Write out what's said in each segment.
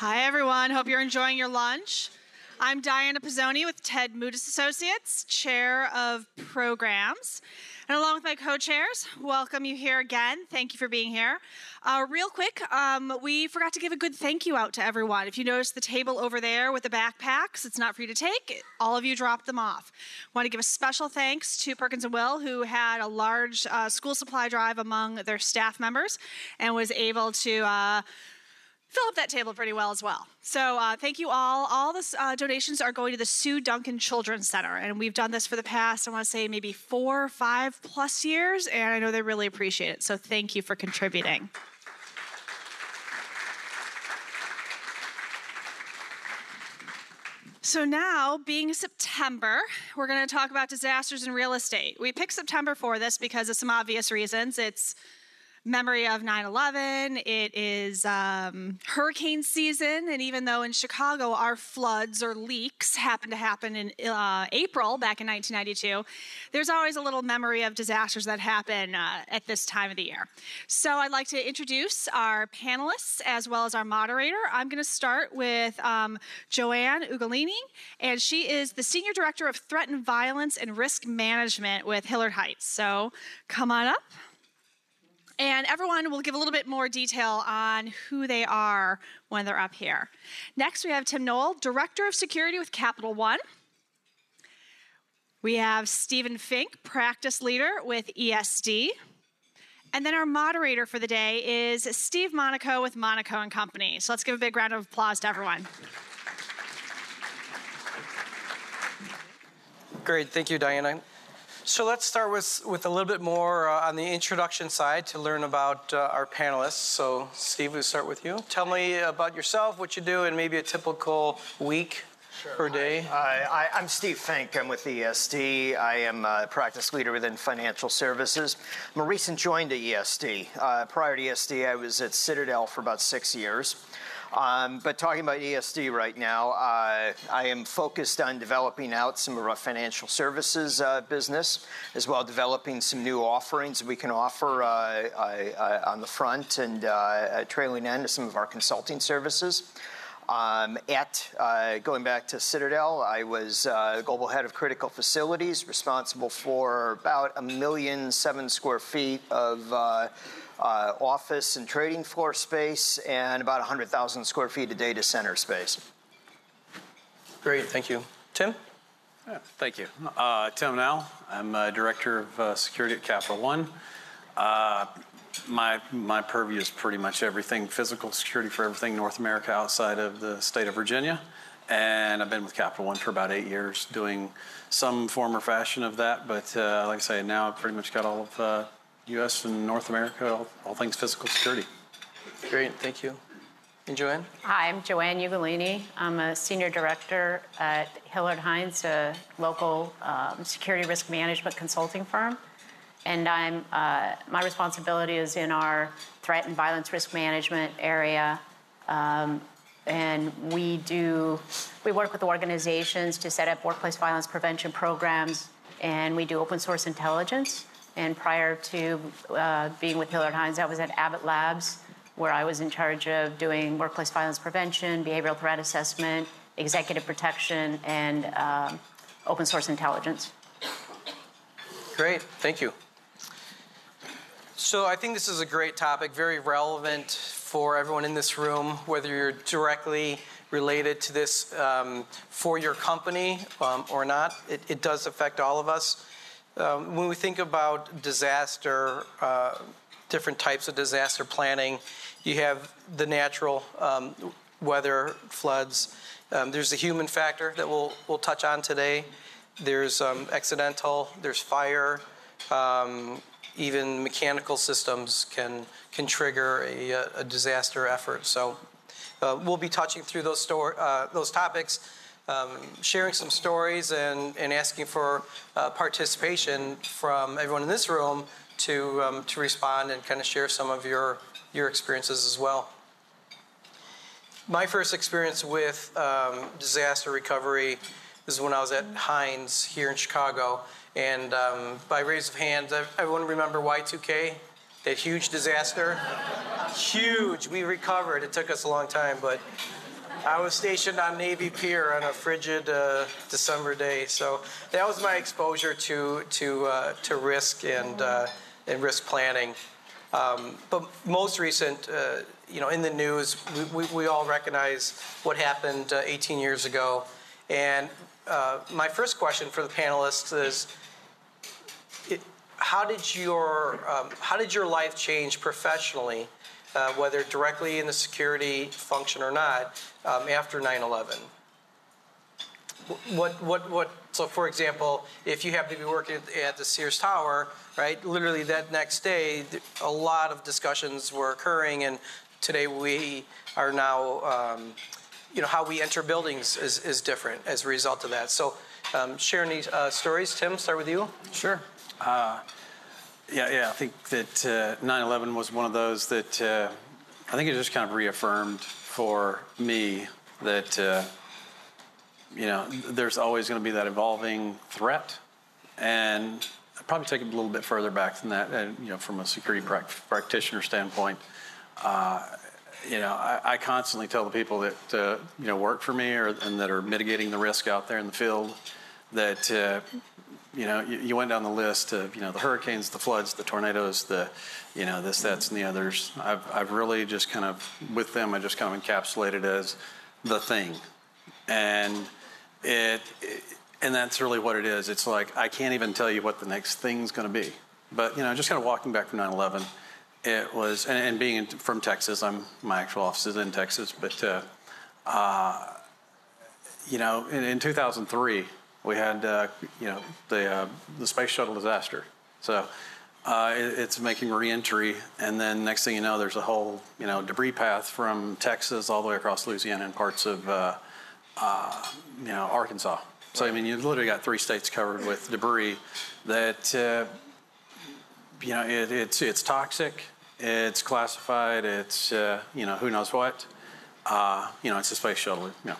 Hi, everyone. Hope you're enjoying your lunch. I'm Diana Pizzoni with Ted Moudis Associates, Chair of Programs. And along with my co chairs, welcome you here again. Thank you for being here. Uh, real quick, um, we forgot to give a good thank you out to everyone. If you notice the table over there with the backpacks, it's not for you to take. All of you dropped them off. Want to give a special thanks to Perkins and Will, who had a large uh, school supply drive among their staff members and was able to. Uh, fill up that table pretty well as well. So uh, thank you all. All the uh, donations are going to the Sue Duncan Children's Center, and we've done this for the past, I want to say, maybe four, five plus years, and I know they really appreciate it. So thank you for contributing. So now, being September, we're going to talk about disasters in real estate. We picked September for this because of some obvious reasons. It's memory of 9 11. It is um, hurricane season. And even though in Chicago our floods or leaks happen to happen in uh, April back in 1992, there's always a little memory of disasters that happen uh, at this time of the year. So I'd like to introduce our panelists as well as our moderator. I'm going to start with um, JoAnn Ugolini, and she is the Senior Director of Threat and Violence and Risk Management with Hillard Heintze. So come on up. And everyone will give a little bit more detail on who they are when they're up here. Next, we have Tim Nowell, Director of Security with Capital One. We have Stephen Fink, Practice Leader with ESD. And then our moderator for the day is Steve Monaco with Monaco and Company. So let's give a big round of applause to everyone. Great, thank you, Diana. So let's start with, with a little bit more uh, on the introduction side to learn about uh, our panelists. So, Steve, we'll start with you. Tell me about yourself, what you do, and maybe a typical week Sure. per day? I, am Steve Fink. I'm with ESD. I am a practice leader within financial services. I'm a recent join to ESD. Uh, prior to ESD, I was at Citadel for about six years. Um, but talking about ESD right now, uh, I am focused on developing out some of our financial services uh, business, as well developing some new offerings we can offer uh, uh on the front and uh, trailing end to some of our consulting services. Um, at uh, going back to Citadel, I was uh, global head of critical facilities, responsible for about a million seven square feet of uh, uh, office and trading floor space, and about 100,000 square feet of data center space. Great, thank you. Tim? Yeah, thank you. Uh, Tim Nowell, I'm uh, Director of uh, Security at Capital One. Uh, my, my purview is pretty much everything physical security for everything North America outside of the state of Virginia. And I've been with Capital One for about eight years doing some form or fashion of that. But uh, like I say, now I've pretty much got all of U.S. and North America, all, all things physical security. Great, thank you. And JoAnn? Hi, I'm JoAnn Ugolini. I'm a senior director at Hillard Heintze, a local um, security risk management consulting firm. And I'm, uh, my responsibility is in our threat and violence risk management area. Um, and we do, we work with organizations to set up workplace violence prevention programs, and we do open source intelligence. And prior to uh, being with Hillard Heintze, I was at Abbott Labs, where I was in charge of doing workplace violence prevention, behavioral threat assessment, executive protection, and um, open source intelligence. Great, thank you. So I think this is a great topic, very relevant for everyone in this room, whether you're directly related to this um, for your company um, or not. It, it, does affect all of us. Um, when we think about disaster, uh, different types of disaster planning, you have the natural um, weather, floods. Um, there's the human factor that we'll, we'll touch on today. There's um, accidental, there's fire, um, even mechanical systems can, can trigger a, a disaster effort. So uh, we'll be touching through those, store, uh, those topics um, sharing some stories and, and asking for uh, participation from everyone in this room to, um, to respond and kind of share some of your, your experiences as well. My first experience with um, disaster recovery is when I was at Hines here in Chicago. And um, by raise of hands, everyone remember Y2K? That huge disaster? huge. We recovered. It took us a long time, but I was stationed on Navy Pier on a frigid uh, December day, so that was my exposure to to uh, to risk and uh, and risk planning. Um, but most recent, uh, you know, in the news, we, we, we all recognize what happened uh, 18 years ago. And uh, my first question for the panelists is, it, how did your um, how did your life change professionally, uh, whether directly in the security function or not, um, after 9/11? What what what? So, for example, if you happen to be working at the Sears Tower, right? Literally that next day, a lot of discussions were occurring, and today we are now. Um, you know how we enter buildings is, is different as a result of that. So, um, these uh, stories. Tim, start with you. Sure. Uh, yeah, yeah. I think that uh, 9/11 was one of those that uh, I think it just kind of reaffirmed for me that uh, you know there's always going to be that evolving threat, and I'd probably take it a little bit further back than that. And you know, from a security prac- practitioner standpoint. Uh, you know, I, I, constantly tell the people that uh, you know work for me or and that are mitigating the risk out there in the field that uh, you know you, you, went down the list of you know the hurricanes, the floods, the tornadoes, the you know this, that's, and the others. I've I've really just kind of with them I just kind of encapsulated as the thing, and it, it and that's really what it is. It's like I can't even tell you what the next thing's going to be. But you know, just kind of walking back from 9/11 it was, and, and being from Texas, I'm my actual office is in Texas, but uh, uh, you know, in, in, 2003 we had uh, you know the uh, the space shuttle disaster. So uh, it, it's making reentry, and then next thing you know, there's a whole you know debris path from Texas all the way across Louisiana and parts of uh, you know Arkansas. So I mean, you've literally got three states covered with debris that you know, it, it's it's toxic. It's classified. It's uh, you know who knows what. Uh, you know, it's a space shuttle. You know,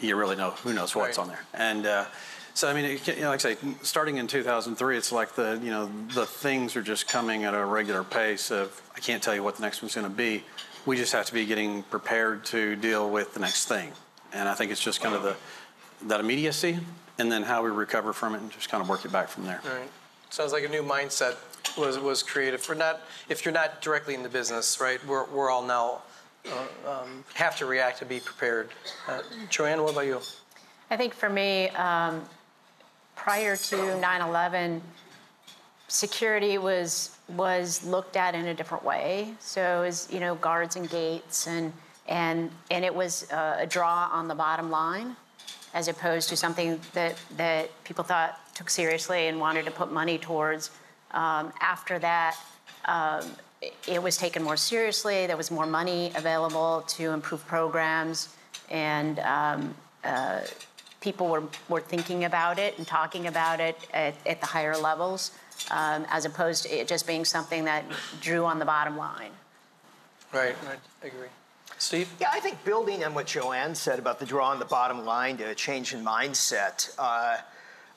you really know who knows what's right. on there. And uh, so, I mean, it, you know, like I say, starting in 2003, it's like the you know the things are just coming at a regular pace. Of I can't tell you what the next one's going to be. We just have to be getting prepared to deal with the next thing. And I think it's just kind of the that immediacy, and then how we recover from it, and just kind of work it back from there. Right. Sounds like a new mindset was was created for not if you're not directly in the business, right? We're we're all now uh, um, have to react to be prepared. Uh, JoAnn, what about you? I think for me, um, prior to 9/11, security was was looked at in a different way. So as you know, guards and gates, and and and it was uh, a draw on the bottom line, as opposed to something that that people thought took seriously and wanted to put money towards um, after that, um, it was taken more seriously. There was more money available to improve programs, and um, uh, people were, were thinking about it and talking about it at, at the higher levels, um, as opposed to it just being something that drew on the bottom line. Right, right, I agree. Steve? Yeah, I think building on what JoAnn said about the draw on the bottom line to a change in mindset. Uh,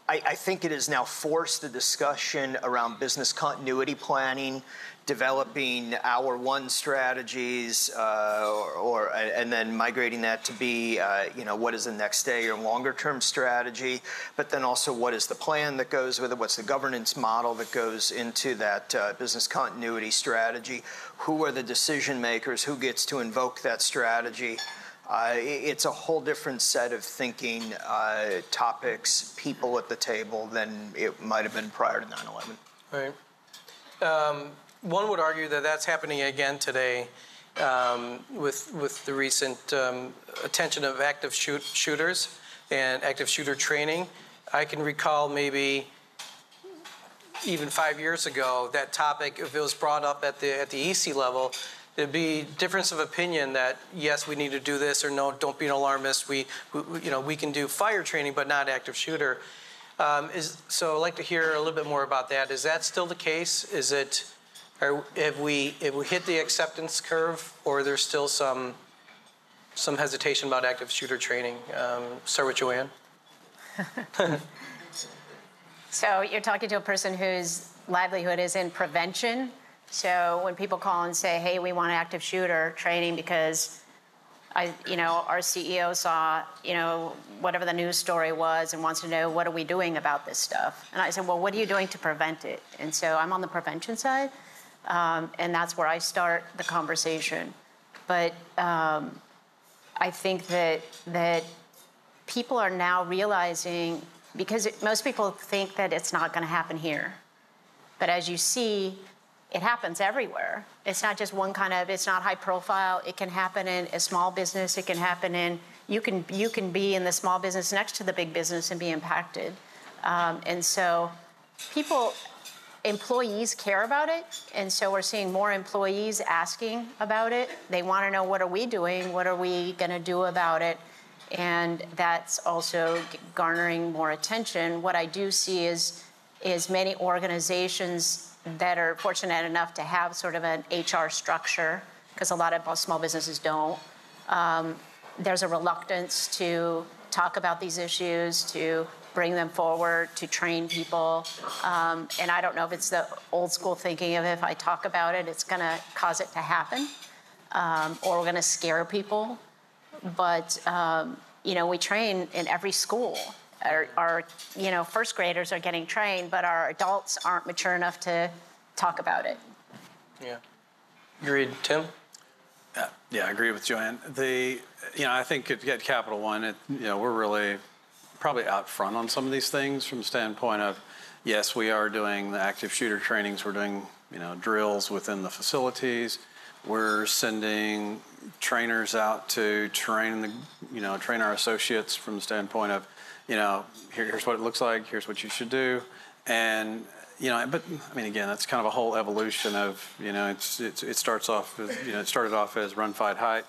I, I think it has now forced the discussion around business continuity planning, developing hour one strategies, uh, or, and then migrating that to be, uh, you know, what is the next day or longer term strategy, but then also what is the plan that goes with it, what's the governance model that goes into that uh, business continuity strategy, who are the decision makers, who gets to invoke that strategy. It's a whole different set of thinking, topics, people at the table than it might have been prior to 9 11. Right. Um, one would argue that that's happening again today um, with, with the recent um, attention of active shoot, shooters and active shooter training. I can recall maybe even five years ago that topic, if it was brought up at the, at the EC level, there'd be difference of opinion that yes, we need to do this, or no, don't be an alarmist. We, we you know, we can do fire training, but not active shooter. Um, is so I'd like to hear a little bit more about that. Is that still the case? Is it, or have we have we hit the acceptance curve, or there's still some some hesitation about active shooter training? Um, start with JoAnn. so you're talking to a person whose livelihood is in prevention so when people call and say, hey, we want active shooter training because I, you know, our CEO saw, you know, whatever the news story was and wants to know what are we doing about this stuff. And I said, well, what are you doing to prevent it? And so I'm on the prevention side, um, and that's where I start the conversation. But um, I think that that people are now realizing because it, most people think that it's not going to happen here, but as you see, it happens everywhere. It's not just one kind of. It's not high profile. It can happen in a small business. It can happen in you can you can be in the small business next to the big business and be impacted. Um, and so, people employees care about it and so we're seeing more employees asking about it. They want to know what are we doing? What are we going to do about it? And that's also garnering more attention. What i do see is is many organizations that are fortunate enough to have sort of an hr structure because a lot of small businesses don't. Um, there's a reluctance to talk about these issues to bring them forward, to train people. Um, and I don't know if it's the old school thinking of if I talk about it, it's going to cause it to happen, um, or we're going to scare people. But um, you know, we train in every school. Our, our, you know first graders are getting trained, but our adults aren't mature enough to talk about it. Yeah. Agreed, Tim. Yeah, yeah, I agree with JoAnn. The, you know, I think at, at Capital One, it, you know, we're really probably out front on some of these things from the standpoint of, yes, we are doing the active shooter trainings. We're doing, you know, drills within the facilities. We're sending trainers out to train the, you know, train our associates from the standpoint of, you know, here, here's what it looks like. Here's what you should do. And you know, but I mean, again, that's kind of a whole evolution of, you know, it's, it's it starts off, you know, it started off as run, fight, hide,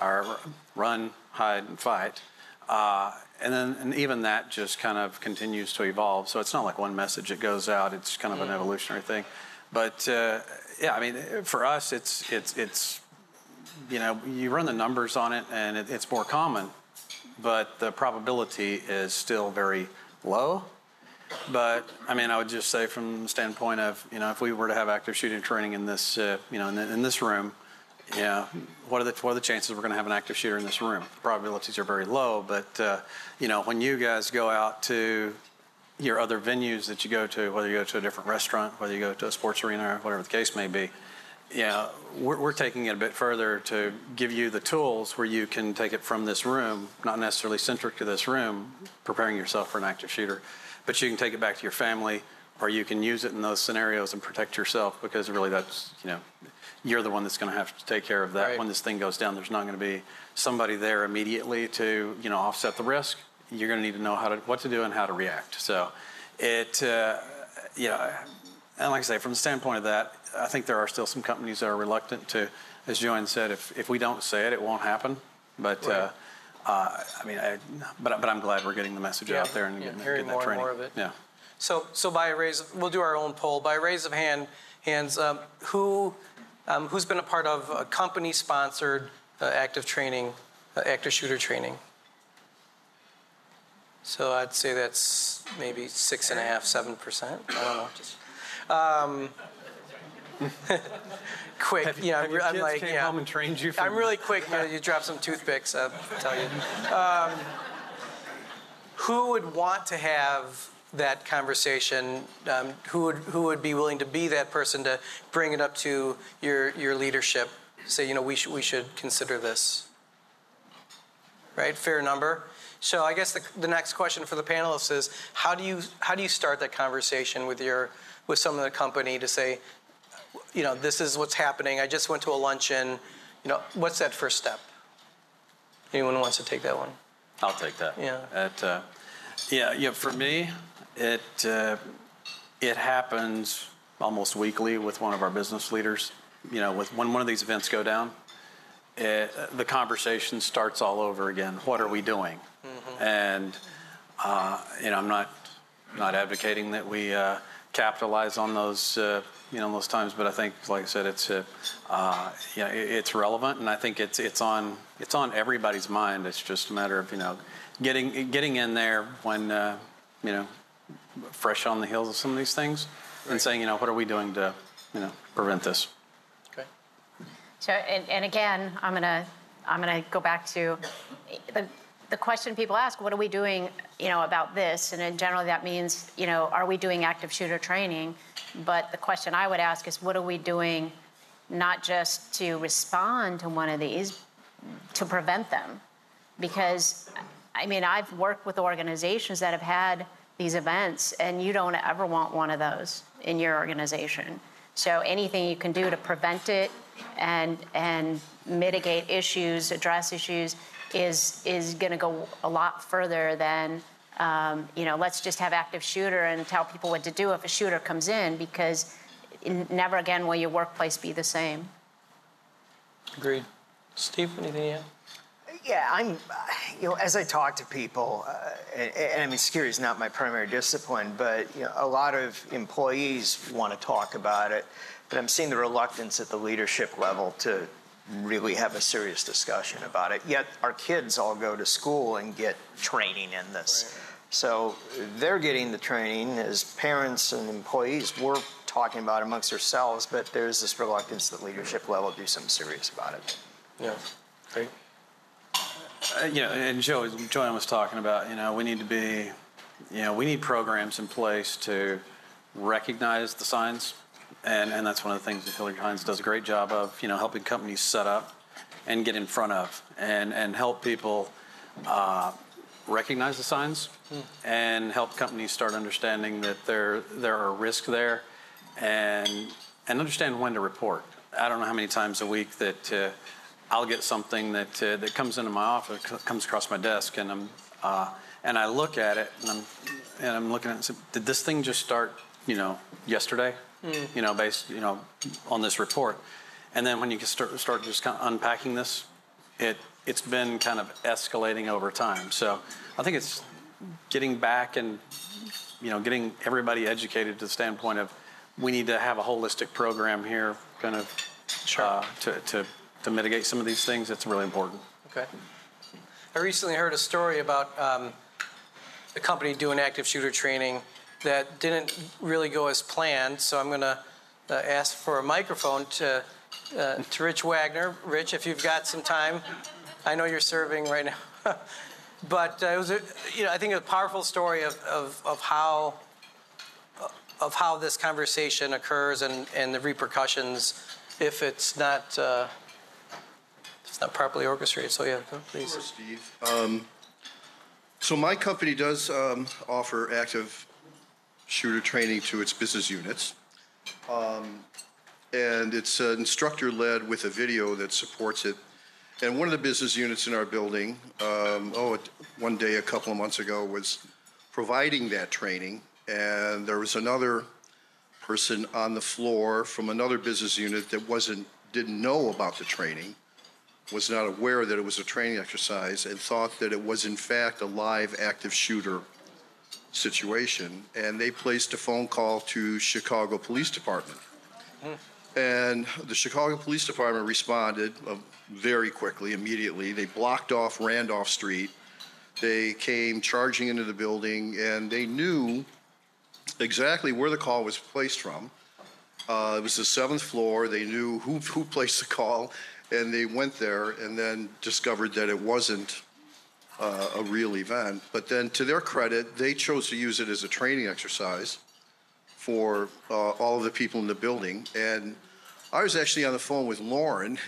or run, hide, and fight. Uh, and then and even that just kind of continues to evolve. So it's not like one message that goes out. It's kind of an evolutionary thing. But uh, yeah, I mean, for us, it's it's it's you know you run the numbers on it, and it, it's more common, but the probability is still very low. But I mean, I would just say from the standpoint of you know if we were to have active shooting training in this uh, you know in, the, in this room yeah. What are the what are the chances we're going to have an active shooter in this room? The probabilities are very low, but uh, you know when you guys go out to your other venues that you go to, whether you go to a different restaurant, whether you go to a sports arena, or whatever the case may be, yeah, we're, we're taking it a bit further to give you the tools where you can take it from this room, not necessarily centric to this room, preparing yourself for an active shooter, but you can take it back to your family, or you can use it in those scenarios and protect yourself because really that's you know you're the one that's going to have to take care of that Right. when this thing goes down. There's not going to be somebody there immediately to you know offset the risk. You're going to need to know how to what to do and how to react. So, it uh, you know, and like I say, from the standpoint of that, I think there are still some companies that are reluctant to, as JoAnn said, if if we don't say it, it won't happen. But uh, uh, I mean, I, but but I'm glad we're getting the message Yeah. out there and Yeah, getting, hearing getting that more and training. more of it. Yeah. So, so by a raise, of- we'll do our own poll. By a raise of hand, hands, um, who, um, who's been a part of a company-sponsored uh, active training, uh, active shooter training? So I'd say that's maybe six and a half, seven percent. I don't know. Just, um, quick, you know, Have your I'm like, yeah. home and trained you. I'm really quick. You, know, you drop some toothpicks, I'll tell you. Um, who would want to have that conversation? Um, who would who would be willing to be that person to bring it up to your your leadership? Say, you know, we should we should consider this. Right, fair number. So I guess the, the next question for the panelists is how do you how do you start that conversation with your with some of the company to say, you know, this is what's happening. I just went to a luncheon. You know, what's that first step? Anyone wants to take that one? I'll take that. Yeah. At, uh, yeah, yeah. For me, it uh, it happens almost weekly with one of our business leaders. You know, with when one of these events go down, it, the conversation starts all over again. What are we doing? And uh, you know, I'm not not advocating that we uh, capitalize on those uh, you know those times, but I think, like I said, it's uh, uh, you know, it- it's relevant, and I think it's it's on it's on everybody's mind. It's just a matter of you know getting getting in there when uh, you know fresh on the heels of some of these things, and saying you know what are we doing to you know prevent this. Okay. So, and, and again, I'm going to I'm going to go back to the, the question people ask, what are we doing, you know, about this? And in general, that means, you know, are we doing active shooter training? But the question I would ask is, what are we doing not just to respond to one of these, to prevent them? Because, I mean, I've worked with organizations that have had these events, and you don't ever want one of those in your organization. So anything you can do to prevent it and and mitigate issues, address issues, is is going to go a lot further than um, you know. Let's just have active shooter and tell people what to do if a shooter comes in, because never again will your workplace be the same. Agreed. Steve, anything add? Yeah, I'm, you know, as I talk to people, uh, and, and, I mean, security is not my primary discipline, but you know, a lot of employees want to talk about it, but I'm seeing the reluctance at the leadership level to really have a serious discussion about it. Yet our kids all go to school and get training in this. Right. So they're getting the training as parents and employees. We're talking about it amongst ourselves, but there's this reluctance at the leadership level to do something serious about it. Yeah, great. Uh, you know, and Joe, JoAnn was talking about, you know, we need to be, you know, we need programs in place to recognize the signs. And, and that's one of the things that Hillard Heintze does a great job of, you know, helping companies set up and get in front of and, and help people uh, recognize the signs hmm. and help companies start understanding that there, there are risks there and, and understand when to report. I don't know how many times a week that uh, I'll get something that uh, that comes into my office, comes across my desk, and I'm uh, and I look at it, and I'm and I'm looking at it. And say, Did this thing just start? You know, yesterday. Mm. You know, based you know on this report, and then when you start start just kind of unpacking this, it it's been kind of escalating over time. So I think it's getting back and you know getting everybody educated to the standpoint of we need to have a holistic program here, kind of sure. uh, to to to mitigate some of these things, it's really important. Okay. I recently heard a story about um, a company doing active shooter training that didn't really go as planned. So I'm going to uh, ask for a microphone to uh, to Rich Wagner. Rich, if you've got some time, I know you're serving right now, but uh, it was a, you know I think a powerful story of, of, of how of how this conversation occurs and, and the repercussions if it's not uh, it's not properly orchestrated. So yeah, please. Sure, Steve. Um, so my company does um, offer active shooter training to its business units. Um, and it's uh, instructor led with a video that supports it. And one of the business units in our building, um, oh, one day a couple of months ago, was providing that training. And there was another person on the floor from another business unit that wasn't didn't know about the training was not aware that it was a training exercise and thought that it was in fact a live active shooter situation and they placed a phone call to Chicago Police Department. And the Chicago Police Department responded uh, very quickly, immediately. They blocked off Randolph Street. They came charging into the building and they knew exactly where the call was placed from. Uh, it was the seventh floor. They knew who, who placed the call and they went there and then discovered that it wasn't uh, a real event. But then, to their credit, they chose to use it as a training exercise for uh, all of the people in the building. And I was actually on the phone with Lauren.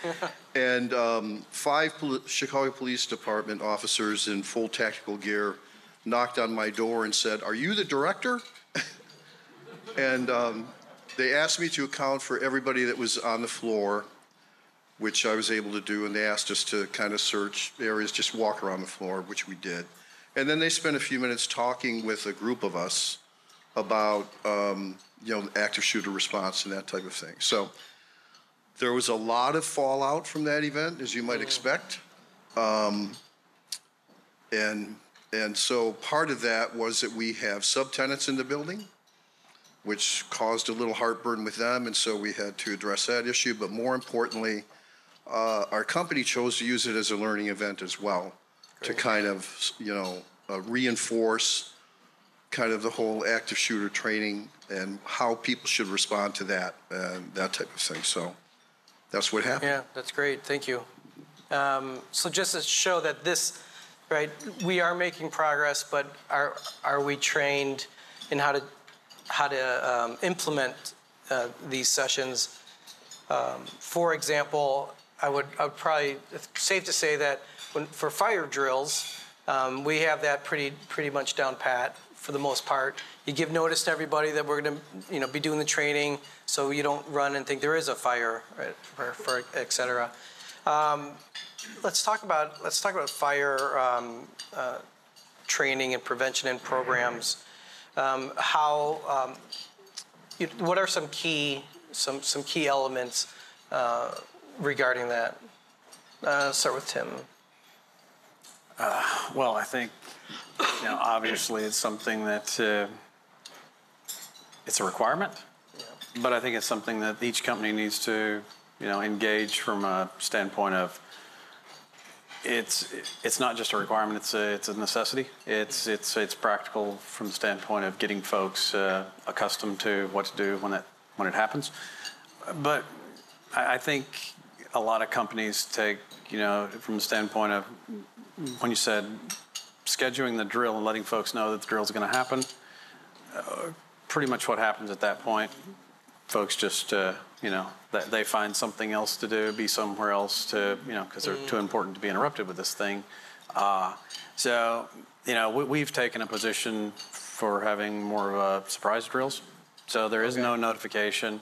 and um, five pol- Chicago Police Department officers in full tactical gear knocked on my door and said, Are you the director? and um, they asked me to account for everybody that was on the floor which I was able to do, and they asked us to kind of search areas, just walk around the floor, which we did. And then they spent a few minutes talking with a group of us about, um, you know, active shooter response and that type of thing. So there was a lot of fallout from that event, as you might mm. expect. Um, and and so part of that was that we have subtenants in the building, which caused a little heartburn with them, and so we had to address that issue. But more importantly, uh, our company chose to use it as a learning event as well to kind of, you know, uh, reinforce kind of the whole active shooter training and how people should respond to that and that type of thing. So that's what happened. Yeah, that's great. Thank you. Um, so just to show that this, right, we are making progress, but are are we trained in how to how to um, implement uh, these sessions? Um, for example, I would I would probably it's safe to say that when, for fire drills, um, we have that pretty pretty much down pat for the most part. You give notice to everybody that we're going to you know be doing the training, so you don't run and think there is a fire, right, for, for et cetera. Um, let's talk about let's talk about fire um, uh, training and prevention and programs. Um, how um, you, what are some key some some key elements uh, regarding that? Uh, start with Tim. Well, I think, you know, obviously it's something that uh, it's a requirement, but I think it's something that each company needs to, you know, engage from a standpoint of it's it's not just a requirement; it's a it's a necessity. It's it's it's practical from the standpoint of getting folks uh, accustomed to what to do when that when it happens. But I, I think a lot of companies take, you know, from the standpoint of when you said scheduling the drill and letting folks know that the drill is going to happen, uh, pretty much what happens at that point, folks just, uh, you know, that they find something else to do, be somewhere else to, you know, because they're too important to be interrupted with this thing. Uh, so, you know, we, we've taken a position for having more of a surprise drills. So there is no notification.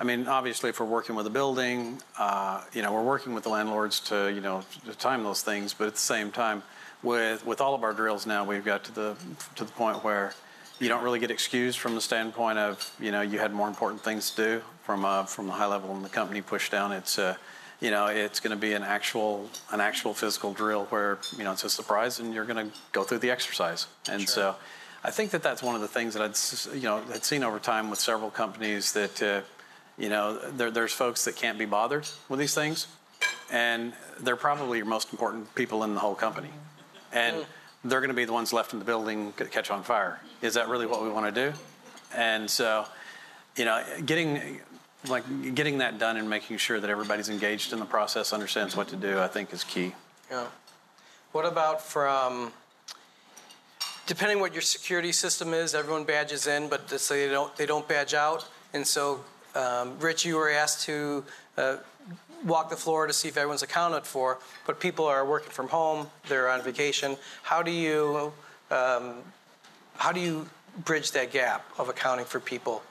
I mean, obviously, if we're working with a building, uh, you know, we're working with the landlords to, you know, to time those things. But at the same time, with with all of our drills now, we've got to the to the point where you don't really get excused from the standpoint of, you know, you had more important things to do from uh, from the high level and the company push down. It's uh, you know, it's going to be an actual an actual physical drill where you know it's a surprise and you're going to go through the exercise. And so, I think that that's one of the things that I'd you know had seen over time with several companies that uh, you know there, there's folks that can't be bothered with these things, and they're probably your most important people in the whole company, and mm. they're going to be the ones left in the building catch on fire. Is that really what we want to do? And so, you know, getting like getting that done and making sure that everybody's engaged in the process, understands what to do, I think is key. Yeah. What about from, depending what your security system is, everyone badges in, but say they don't, they don't badge out. And so, um, Rich, you were asked to uh, walk the floor to see if everyone's accounted for, but people are working from home, they're on vacation. How do you, um, how do you bridge that gap of accounting for people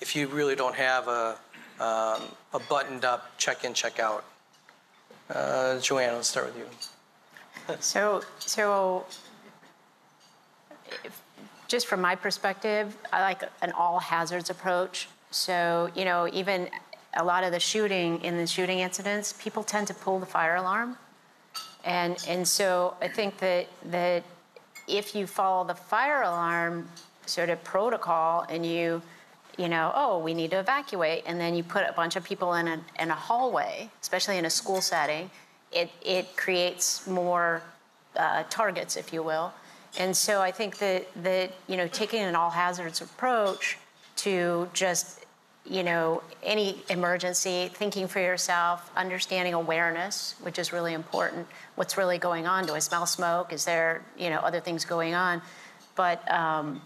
if you really don't have a, um, a buttoned up check in, check out? Uh, JoAnn, let's start with you. So, so if- just from my perspective, I like an all hazards approach. So, you know, even a lot of the shooting in the shooting incidents, people tend to pull the fire alarm. And, and so I think that, that if you follow the fire alarm sort of protocol and you, you know, oh, we need to evacuate, and then you put a bunch of people in a, in a hallway, especially in a school setting, it, it creates more uh, targets, if you will. And so I think that, that, you know, taking an all hazards approach to just, you know, any emergency, thinking for yourself, understanding awareness, which is really important. What's really going on? Do I smell smoke? Is there, you know, other things going on? But, um,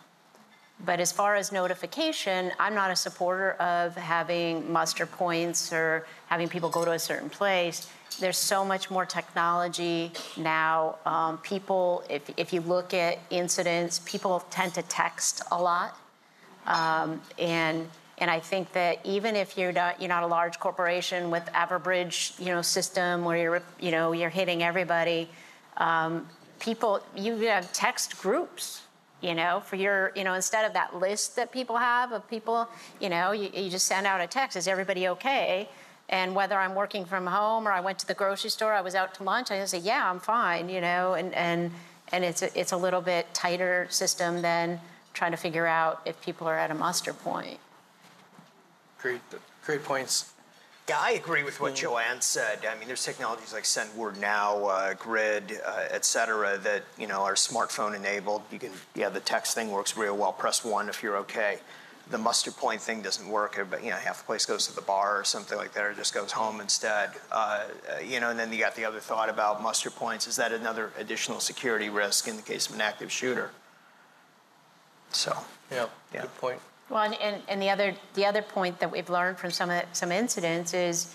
but as far as notification, I'm not a supporter of having muster points or having people go to a certain place. There's so much more technology now. Um, people, if, if you look at incidents, people tend to text a lot. Um, and and I think that even if you're not you're not a large corporation with Everbridge, you know, system where you're you know you're hitting everybody, um, people you have text groups you know, for your, you know, instead of that list that people have of people, you know, you, you just send out a text, is everybody okay? And whether I'm working from home or I went to the grocery store, I was out to lunch, I say, yeah, I'm fine, you know, and, and, and it's, a, it's a little bit tighter system than trying to figure out if people are at a muster point. Great, great points. Yeah, I agree with what JoAnn said. I mean, there's technologies like Send Word Now, uh, Grid, uh, et cetera, that you know are smartphone enabled. You can, yeah, the text thing works real well. Press one if you're okay. the muster point thing doesn't work, but you know, half the place goes to the bar or something like that, or just goes home instead. Uh, you know, and then you got the other thought about muster points. Is that another additional security risk in the case of an active shooter? So, Yeah, Yeah. good point. Well, and- and, the other, the other point that we've learned from some, some incidents is,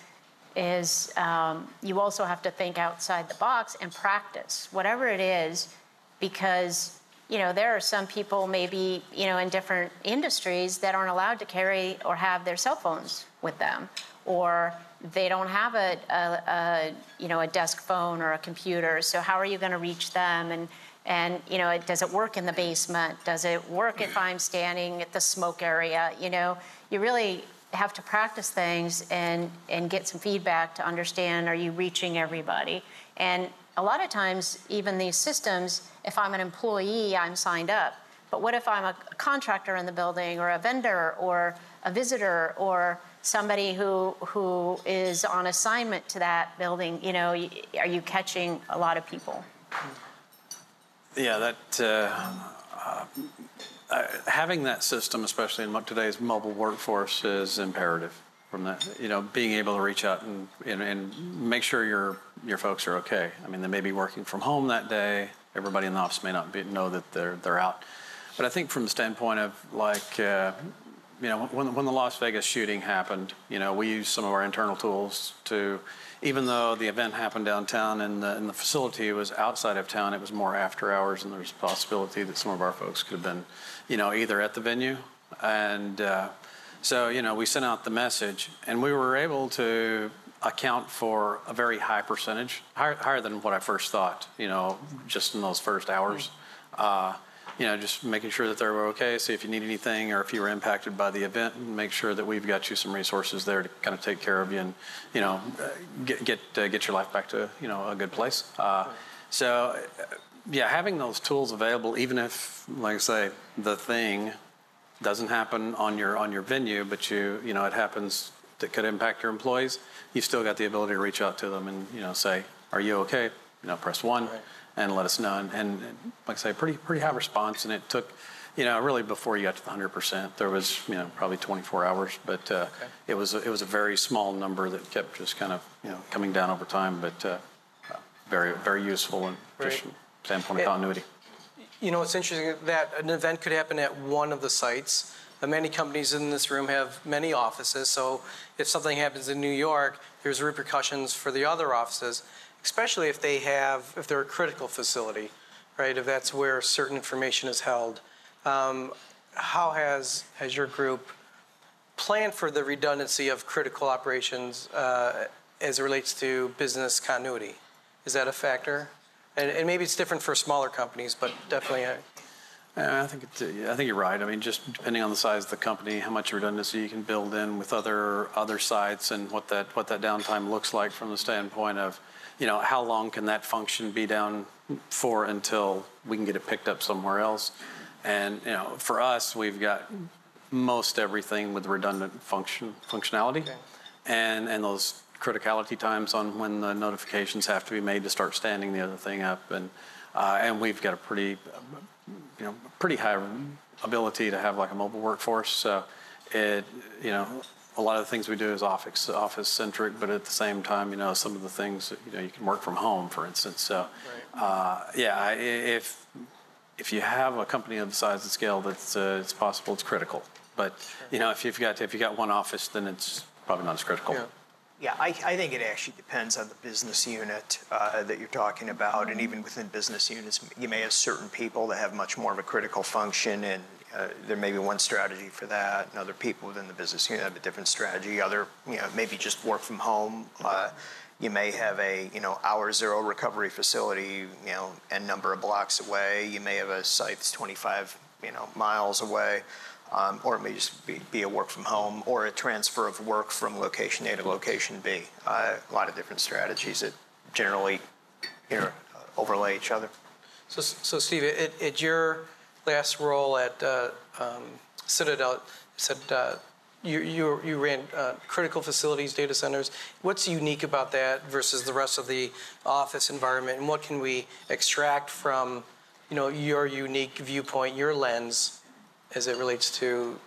is um, you also have to think outside the box and practice, whatever it is, because, you know, there are some people maybe, you know, in different industries that aren't allowed to carry or have their cell phones with them, or they don't have a, a, a you know, a desk phone or a computer, so how are you going to reach them? And, and, you know, does it work in the basement? Does it work if I'm standing at the smoke area? You know, you really have to practice things and, and get some feedback to understand, are you reaching everybody? And a lot of times, even these systems, if I'm an employee, I'm signed up. But what if I'm a contractor in the building or a vendor or a visitor or somebody who, who is on assignment to that building? You know, are you catching a lot of people? Hmm. Yeah, that uh, uh, having that system, especially in today's mobile workforce, is imperative. From that, you know, being able to reach out and, and, and make sure your your folks are okay. I mean, they may be working from home that day. Everybody in the office may not be, know that they're they're out. But I think from the standpoint of like, uh, you know, when when the Las Vegas shooting happened, you know, we used some of our internal tools to, even though the event happened downtown and the, and the facility was outside of town, it was more after hours, and there's a possibility that some of our folks could have been, you know, either at the venue, and uh, so you know, we sent out the message, and we were able to account for a very high percentage, higher, higher than what I first thought, you know, just in those first hours. Uh, you know, just making sure that they were okay, see if you need anything or if you were impacted by the event, and make sure that we've got you some resources there to kind of take care of you and, you know, get get uh, get your life back to you know a good place. Uh, so, uh, yeah, having those tools available, even if, like I say, the thing doesn't happen on your on your venue, but you you know it happens that could impact your employees, you've still got the ability to reach out to them and you know say, "Are you okay?" You know, press one and let us know. And, and like I say, pretty pretty high response, and it took. You know, really before you got to the hundred percent, there was you know probably 24 hours, but uh, it was a, it was a very small number that kept just kind of you know coming down over time, but uh, very very useful and just Right. from standpoint of Yeah. continuity. You know, it's interesting that an event could happen at one of the sites. Uh, Many companies in this room have many offices, so if something happens in New York, there's repercussions for the other offices, especially if they have, if they're a critical facility, right? If that's where certain information is held. Um, How has, has your group planned for the redundancy of critical operations uh, as it relates to business continuity? Is that a factor? And, and maybe it's different for smaller companies, but definitely, Yeah, I think it's, I think you're right. I mean, just depending on the size of the company, how much redundancy you can build in with other other sites, and what that what that downtime looks like from the standpoint of, you know, how long can that function be down for until we can get it picked up somewhere else. And you know, for us, we've got most everything with redundant function functionality, and and those criticality times on when the notifications have to be made to start standing the other thing up, and uh, and we've got a pretty you know, pretty high ability to have like a mobile workforce. So it, you know, a lot of the things we do is office office centric, but at the same time, you know, some of the things you know you can work from home, for instance. So uh, yeah, if if you have a company of the size and scale that's uh, it's possible, it's critical. But you know, if you've got if you got one office, then it's probably not as critical. Yeah. Yeah, I, I think it actually depends on the business unit uh, that you're talking about, and even within business units, you may have certain people that have much more of a critical function, and uh, there may be one strategy for that, and other people within the business unit have a different strategy. Other, you know, maybe just work from home. Uh, you may have a, you know, hour zero recovery facility, you know, n number of blocks away. You may have a site that's 25, you know, miles away. Um, or it may just be, be a work from home or a transfer of work from location A to location B. Uh, a lot of different strategies that generally you know, overlay each other. So, so Steve, at, at your last role at uh, um, Citadel, said uh, you, you, you ran uh, critical facilities, data centers. What's unique about that versus the rest of the office environment, and what can we extract from, you know, your unique viewpoint, your lens, as it relates to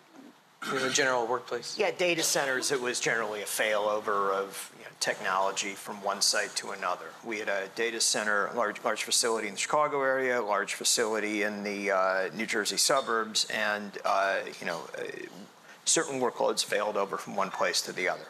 in the general workplace? Yeah, data centers, it was generally a failover of you know, technology from one site to another. We had a data center, large, large facility in the Chicago area, large facility in the uh, New Jersey suburbs, and uh, you know, uh, certain workloads failed over from one place to the other.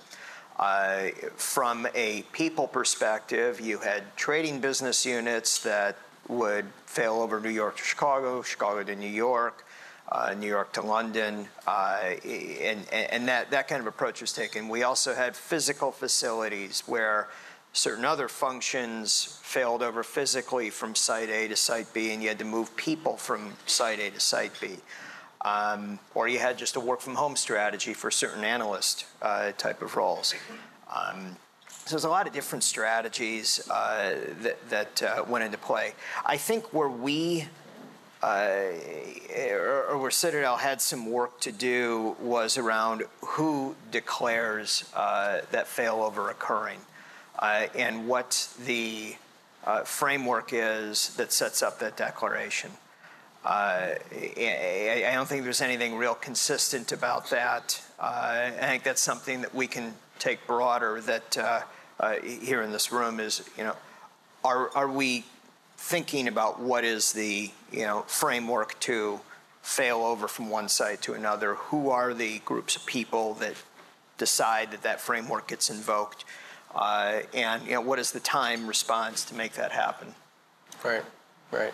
Uh, from a people perspective, you had trading business units that would fail over New York to Chicago, Chicago to New York, uh, New York to London, uh, and, and that, that kind of approach was taken. We also had physical facilities where certain other functions failed over physically from site A to site B, and you had to move people from site A to site B. Um, or you had just a work from home strategy for certain analyst uh, type of roles. Um, so there's a lot of different strategies uh, that, that uh, went into play. I think where we or, or, where Citadel had some work to do was around who declares uh, that failover occurring uh, and what the uh, framework is that sets up that declaration. Uh, I, don't think there's anything real consistent about that. Uh, I think that's something that we can take broader. That here in this room is, you know, are are we thinking about what is the you know framework to fail over from one site to another. Who are the groups of people that decide that that framework gets invoked, uh, and you know what is the time response to make that happen? Right, right.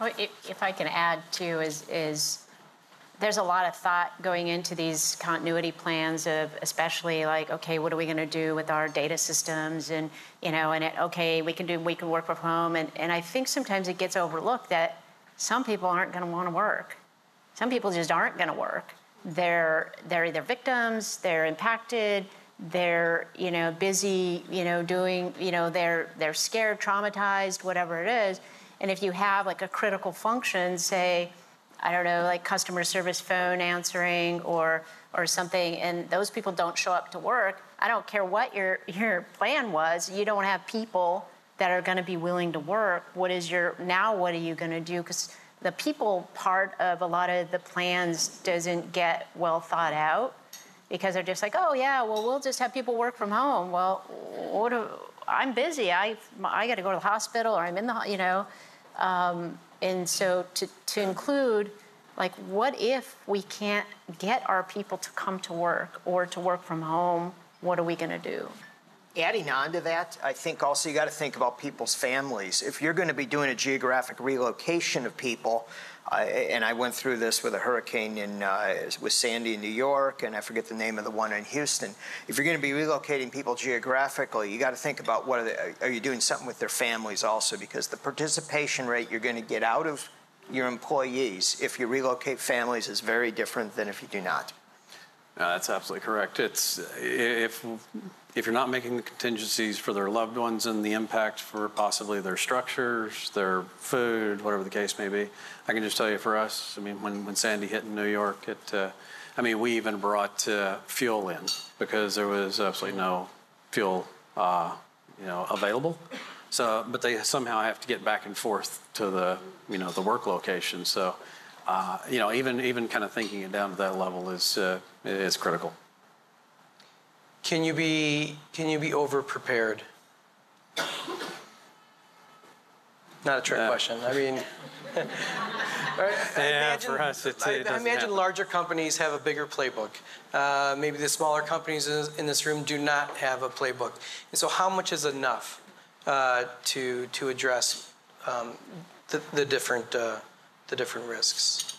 Well, if, if I can add too, is is there's a lot of thought going into these continuity plans of especially like okay what are we going to do with our data systems and you know and it, okay we can do we can work from home and, and i think sometimes it gets overlooked that some people aren't going to want to work some people just aren't going to work they're they're either victims they're impacted they're you know busy you know doing you know they're they're scared traumatized whatever it is and if you have like a critical function say I don't know, like customer service phone answering or or something, and those people don't show up to work, I don't care what your your plan was. You don't have people that are going to be willing to work. What is your now? What are you going to do? Because the people part of a lot of the plans doesn't get well thought out because they're just like, oh yeah, well we'll just have people work from home. Well, what? Do, I'm busy. I I got to go to the hospital, or I'm in the you know. Um, and so to, to include, like, what if we can't get our people to come to work or to work from home? What are we going to do? Adding on to that, I think also you got to think about people's families. If you're going to be doing a geographic relocation of people, uh, and I went through this with a hurricane in uh, with Sandy in New York, and I forget the name of the one in Houston. If you're going to be relocating people geographically, you got to think about what are, they, are you doing something with their families also, because the participation rate you're going to get out of your employees if you relocate families is very different than if you do not. No, that's absolutely correct. It's if if you're not making the contingencies for their loved ones and the impact for possibly their structures, their food, whatever the case may be, I can just tell you for us. I mean, when when Sandy hit in New York, it. Uh, I mean, we even brought uh, fuel in because there was absolutely no fuel, uh, you know, available. So, but they somehow have to get back and forth to the, you know, the work location. So, uh, you know, even even kind of thinking it down to that level is uh, is critical. Can you be can you be over prepared? Not a trick Uh, question. I mean, Yeah, for us, it's- I, it I doesn't imagine happen. larger companies have a bigger playbook. Uh, maybe the smaller companies in in this room do not have a playbook. And so, how much is enough uh, to to address um, the, the different uh, the different risks?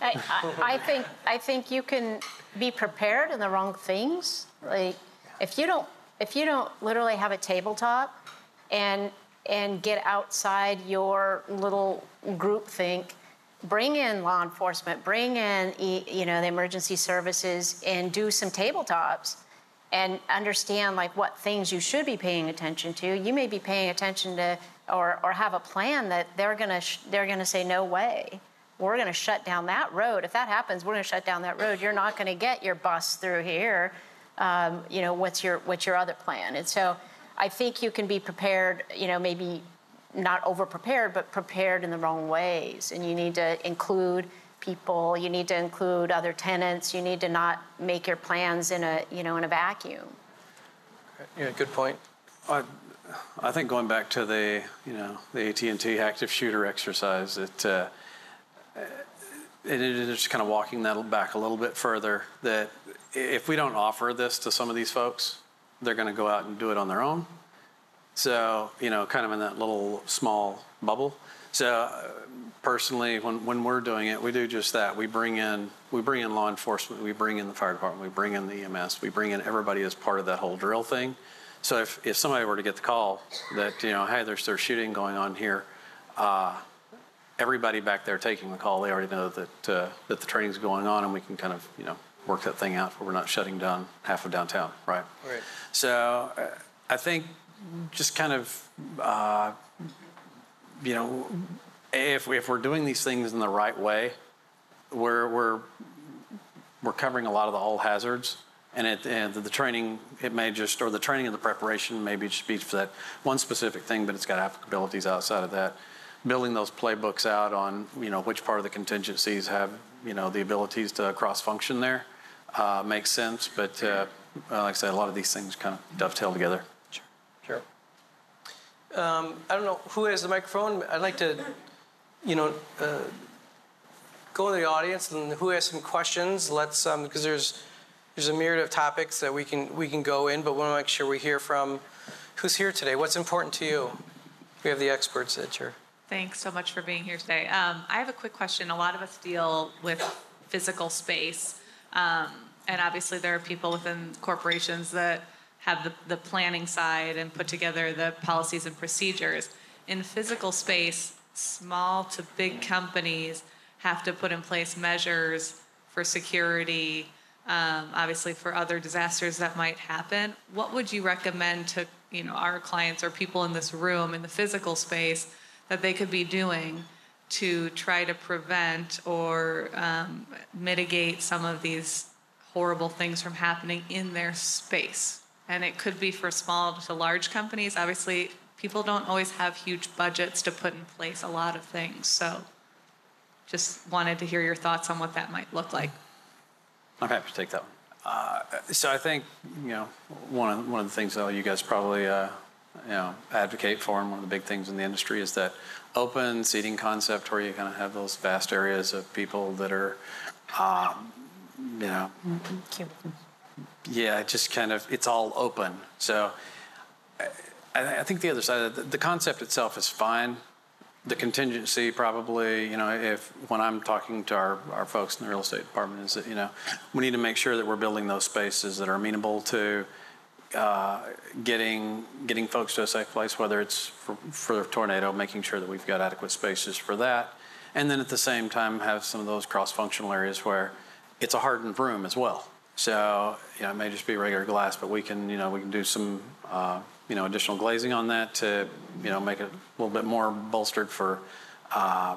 I, I, I think I think you can be prepared in the wrong things. Like if you don't if you don't literally have a tabletop and and get outside your little group think, bring in law enforcement, bring in you know the emergency services, and do some tabletops and understand like what things you should be paying attention to. You may be paying attention to or, or have a plan that they're gonna sh- they're gonna say no way. We're gonna shut down that road. If that happens, we're gonna shut down that road. You're not gonna get your bus through here. Um, you know what's your what's your other plan? And so I think you can be prepared. You know maybe not over prepared, but prepared in the wrong ways. And you need to include people. You need to include other tenants. You need to not make your plans in a, you know, in a vacuum. Yeah, good point. I, I think going back to the, you know, the AT&T active shooter exercise, it, uh, it, it is just kind of walking that back a little bit further. That if we don't offer this to some of these folks, they're going to go out and do it on their own. So, you know, kind of in that little small bubble. So, personally, when, when we're doing it, we do just that. We bring in we bring in law enforcement, we bring in the fire department, we bring in the EMS, we bring in everybody as part of that whole drill thing. So if, if somebody were to get the call that you know, hey, there's there's shooting going on here, uh, everybody back there taking the call, they already know that uh, that the training's going on, and we can kind of you know work that thing out where we're not shutting down half of downtown, right? Right. So uh, I think just kind of uh, you know if if we're doing these things in the right way, we're we're we're covering a lot of the all hazards. And, it, and the training, it may just, or the training and the preparation maybe just be for that one specific thing, but it's got applicabilities outside of that. Building those playbooks out on, you know, which part of the contingencies have, you know, the abilities to cross-function there uh, makes sense. But uh, like I said, a lot of these things kind of dovetail together. Sure. Um, I don't know who has the microphone. I'd like to, you know, uh, go in the audience and who has some questions. Let's um, because there's there's a myriad of topics that we can we can go in, but we want to make sure we hear from who's here today. What's important to you? We have the experts at your. Thanks so much for being here today. Um, I have a quick question. A lot of us deal with physical space, um, and obviously there are people within corporations that have the, the planning side and put together the policies and procedures. In physical space, small to big companies have to put in place measures for security, um, obviously for other disasters that might happen. What would you recommend to you know our clients or people in this room in the physical space that they could be doing to try to prevent or um, mitigate some of these horrible things from happening in their space? And it could be for small to large companies. Obviously, people don't always have huge budgets to put in place a lot of things. So, just wanted to hear your thoughts on what that might look like. I'm happy to take that one. Uh, so I think you know one of one of the things that you guys probably uh, you know advocate for, and one of the big things in the industry is that open seating concept, where you kind of have those vast areas of people that are, um, you know, yeah, just kind of it's all open. So I, think the other side, the, the concept itself is fine the contingency probably, you know, if when I'm talking to our, our folks in the real estate department is that, you know, we need to make sure that we're building those spaces that are amenable to uh, getting getting folks to a safe place, whether it's for, for a tornado, making sure that we've got adequate spaces for that. And then at the same time have some of those cross-functional areas where it's a hardened room as well. So, you know, it may just be regular glass, but we can, you know, we can do some uh, you know, additional glazing on that to, you know, make it a little bit more bolstered for, uh,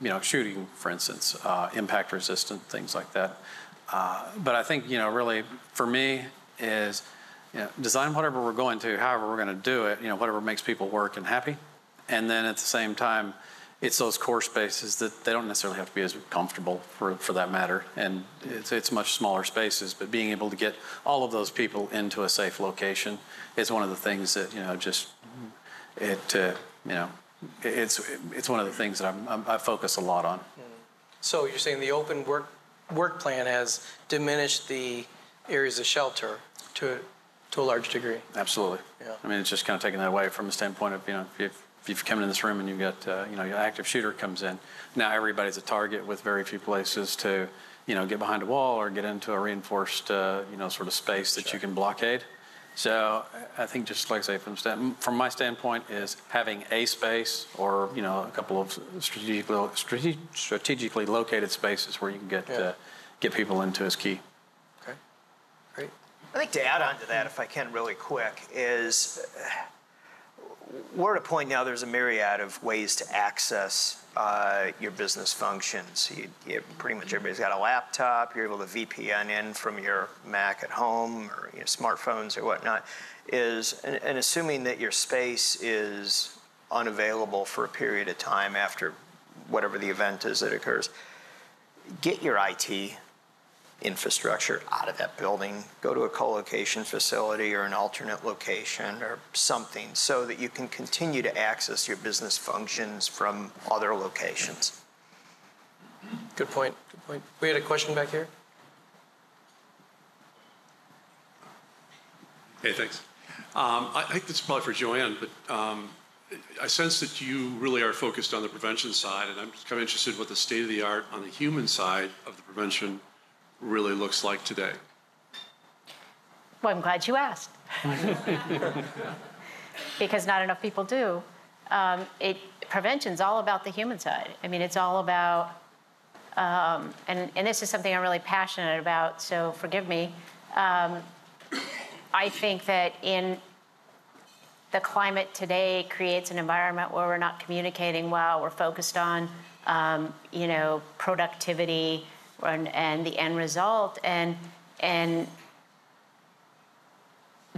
you know, shooting, for instance, uh, impact resistant, things like that. Uh, but I think, you know, really for me is, you know, design whatever we're going to, however we're going to do it, you know, whatever makes people work and happy. And then at the same time, it's those core spaces that they don't necessarily have to be as comfortable for, for that matter. And it's, it's much smaller spaces, but being able to get all of those people into a safe location is one of the things that, you know, just, it, uh, you know, it's, it's one of the things that I'm, i focus a lot on. So you're saying the open work, work plan has diminished the areas of shelter to, to a large degree? Absolutely. Yeah. I mean, it's just kind of taking that away from the standpoint of, you know, if if you've come in this room and you've got, uh, you know, your active shooter comes in, now everybody's a target with very few places to, you know, get behind a wall or get into a reinforced, uh, you know, sort of space that you can blockade. So I think just like I say, from, stand, from my standpoint, is having a space or you know a couple of strategically, strategically located spaces where you can get yeah. uh, get people into is key. Okay, great. I think to add on to that, if I can, really quick, is we're at a point now. There's a myriad of ways to access uh, your business functions. You, you, pretty much everybody's got a laptop. You're able to VPN in from your Mac at home or your smartphones or whatnot. Is and, and assuming that your space is unavailable for a period of time after whatever the event is that occurs, get your IT infrastructure out of that building, go to a co-location facility or an alternate location or something so that you can continue to access your business functions from other locations. Good point, good point. We had a question back here? Hey, thanks. Um, I I think this is probably for JoAnn, but um, I sense that you really are focused on the prevention side, and I'm just kind of interested in what the state of the art on the human side of the prevention really looks like today. Well, I'm glad you asked. because not enough people do. Um, it, prevention's all about the human side. I mean, it's all about, um, and, and this is something I'm really passionate about, so forgive me. Um, I think that in the climate today creates an environment where we're not communicating well, we're focused on, um, you know, productivity and, and the end result, and, and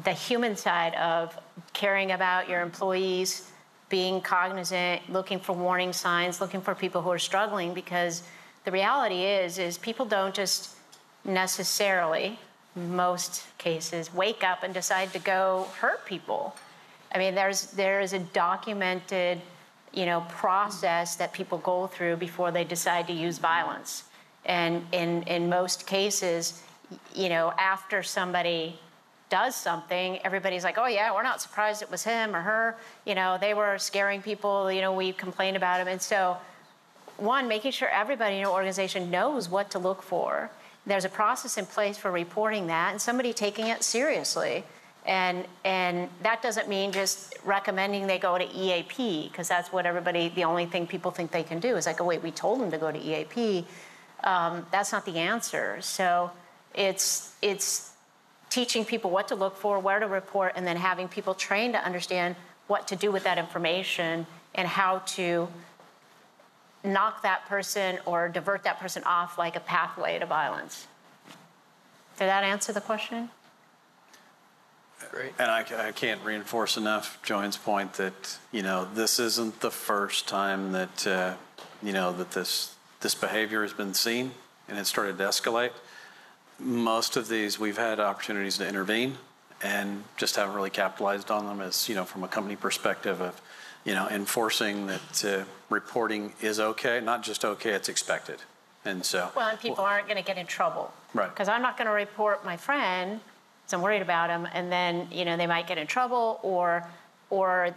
the human side of caring about your employees, being cognizant, looking for warning signs, looking for people who are struggling because the reality is is people don't just necessarily most cases wake up and decide to go hurt people. I mean there's there is a documented you know process that people go through before they decide to use violence. And in in most cases, you know, after somebody does something, everybody's like, oh, yeah, we're not surprised it was him or her. You know, they were scaring people, you know, we complained about them. And so, one, making sure everybody in your organization knows what to look for. There's a process in place for reporting that and somebody taking it seriously. And, and that doesn't mean just recommending they go to EAP, because that's what everybody, the only thing people think they can do is like, oh, wait, we told them to go to EAP. Um, that's not the answer. So it's, it's teaching people what to look for, where to report, and then having people trained to understand what to do with that information and how to knock that person or divert that person off like a pathway to violence. Did that answer the question? Great. And I, I can't reinforce enough JoAnn's point that, you know, this isn't the first time that, uh, you know, that this, this behavior has been seen and it started to escalate. Most of these, we've had opportunities to intervene and just haven't really capitalized on them as, you know, from a company perspective of, you know, enforcing that uh, reporting is okay, not just okay, it's expected. And so. Well, and people aren't going to get in trouble. Right. Because I'm not going to report my friend, because I'm worried about him, and then, you know, they might get in trouble, or, or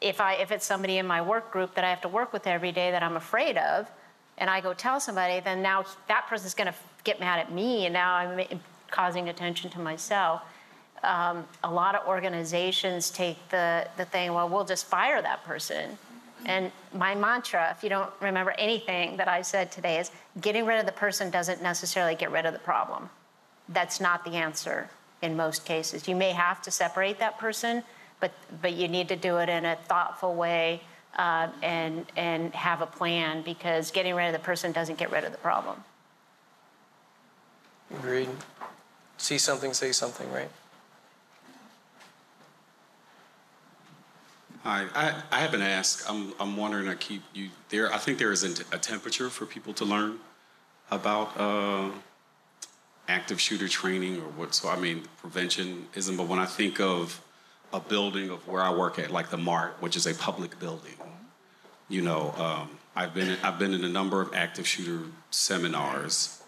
if I, if it's somebody in my work group that I have to work with every day that I'm afraid of, and I go tell somebody, then now that person's going to get mad at me, and now I'm causing attention to myself. Um, a lot of organizations take the, the thing, well, we'll just fire that person. And my mantra, if you don't remember anything that I said today, is getting rid of the person doesn't necessarily get rid of the problem. That's not the answer in most cases. You may have to separate that person, but, but you need to do it in a thoughtful way uh, and, and have a plan because getting rid of the person doesn't get rid of the problem. Agreed. See something, say something, right? Hi, I, I haven't asked. I'm, I'm wondering. I keep you there. I think there is a, a temperature for people to learn about uh, active shooter training or what. So I mean, prevention isn't. But when I think of a building of where I work at, like the Mart, which is a public building, you know, um, I've been I've been in a number of active shooter seminars,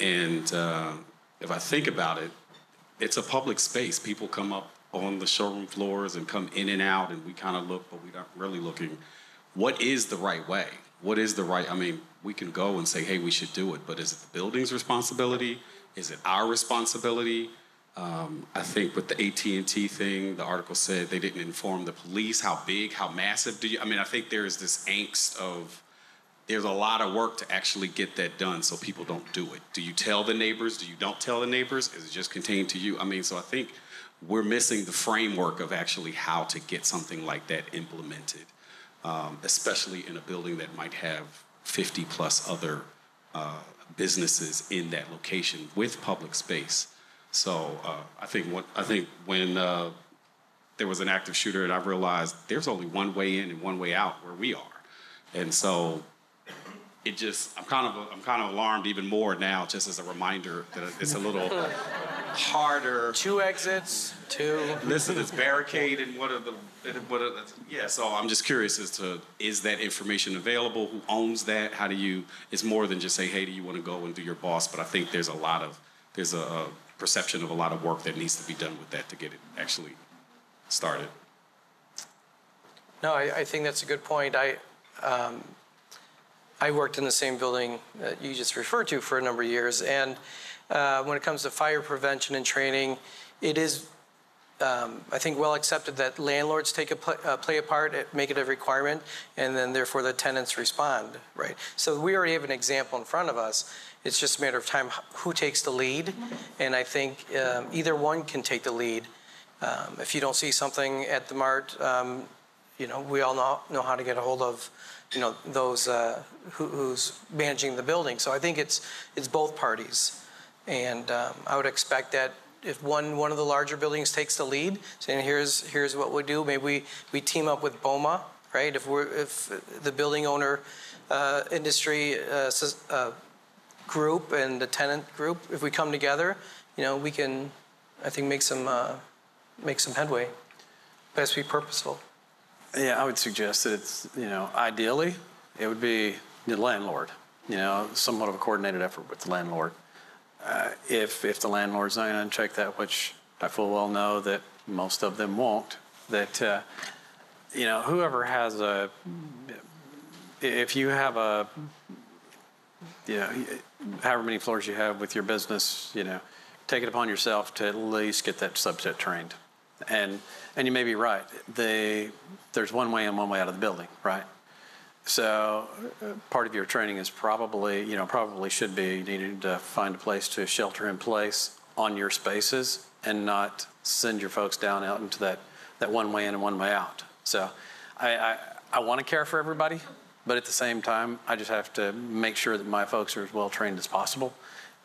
and uh, if I think about it, it's a public space. People come up on the showroom floors and come in and out, and we kind of look, but we're not really looking. What is the right way? What is the right? I mean, we can go and say, "Hey, we should do it," but is it the building's responsibility? Is it our responsibility? Um, I think with the AT&T thing, the article said they didn't inform the police how big, how massive. Do you? I mean, I think there is this angst of there's a lot of work to actually get that done, so people don't do it. Do you tell the neighbors? Do you don't tell the neighbors? Is it just contained to you? I mean, so I think we're missing the framework of actually how to get something like that implemented, um, especially in a building that might have 50 plus other uh, businesses in that location with public space. So uh, I think what, I think when uh, there was an active shooter, and I realized there's only one way in and one way out where we are, and so it just, I'm kind of, I'm kind of alarmed even more now, just as a reminder that it's a little harder. Two exits, two. Listen, it's barricaded. What are the, what are the, yeah, so I'm just curious as to, is that information available? Who owns that? How do you, it's more than just say, hey, do you want to go and do your boss? But I think there's a lot of, there's a, a perception of a lot of work that needs to be done with that to get it actually started. No, I, I think that's a good point. I, um, I worked in the same building that you just referred to for a number of years, and uh, when it comes to fire prevention and training, it is, um, I think, well accepted that landlords take a pl- uh, play a part, make it a requirement, and then therefore the tenants respond, right? So we already have an example in front of us. It's just a matter of time who takes the lead, and I think um, either one can take the lead. Um, if you don't see something at the mart, um, you know, we all know, know how to get a hold of, you know, those uh, who, who's managing the building. So I think it's it's both parties, and um, I would expect that if one one of the larger buildings takes the lead, saying here's here's what we do, maybe we, we team up with BOMA, right? If we're if the building owner uh, industry uh, uh, group and the tenant group, if we come together, you know, we can, I think, make some uh, make some headway. To be purposeful. Yeah, I would suggest that it's, you know, ideally, it would be the landlord, you know, somewhat of a coordinated effort with the landlord. Uh, if, if the landlord's not going to check that, which I full well know that most of them won't, that, uh, you know, whoever has a, if you have a, you know, however many floors you have with your business, you know, take it upon yourself to at least get that subset trained. And and you may be right. They, there's one way in, one way out of the building, right? So uh, part of your training is probably, you know, probably should be needing to find a place to shelter in place on your spaces and not send your folks down out into that, that one way in and one way out. So I, I, I want to care for everybody, but at the same time, I just have to make sure that my folks are as well trained as possible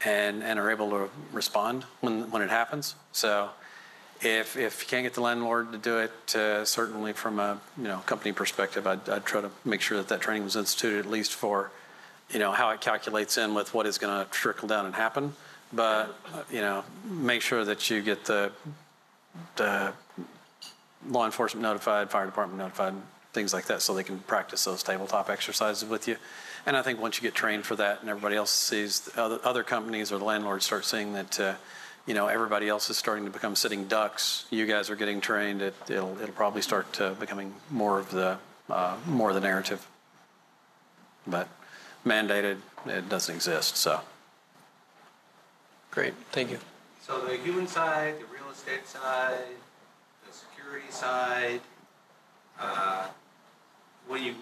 and, and are able to respond when, when it happens. So if, if you can't get the landlord to do it, uh, certainly from a you know company perspective, I'd, I'd try to make sure that that training was instituted at least for you know how it calculates in with what is going to trickle down and happen. But you know, make sure that you get the the law enforcement notified, fire department notified, things like that, so they can practice those tabletop exercises with you. And I think once you get trained for that, and everybody else sees other, other companies or the landlords start seeing that. Uh, you know, everybody else is starting to become sitting ducks. You guys are getting trained. It, will it'll probably start becoming more of the uh, more of the narrative. But mandated, it doesn't exist. So. Great, thank you. So the human side, the real estate side, the security side. Uh, when you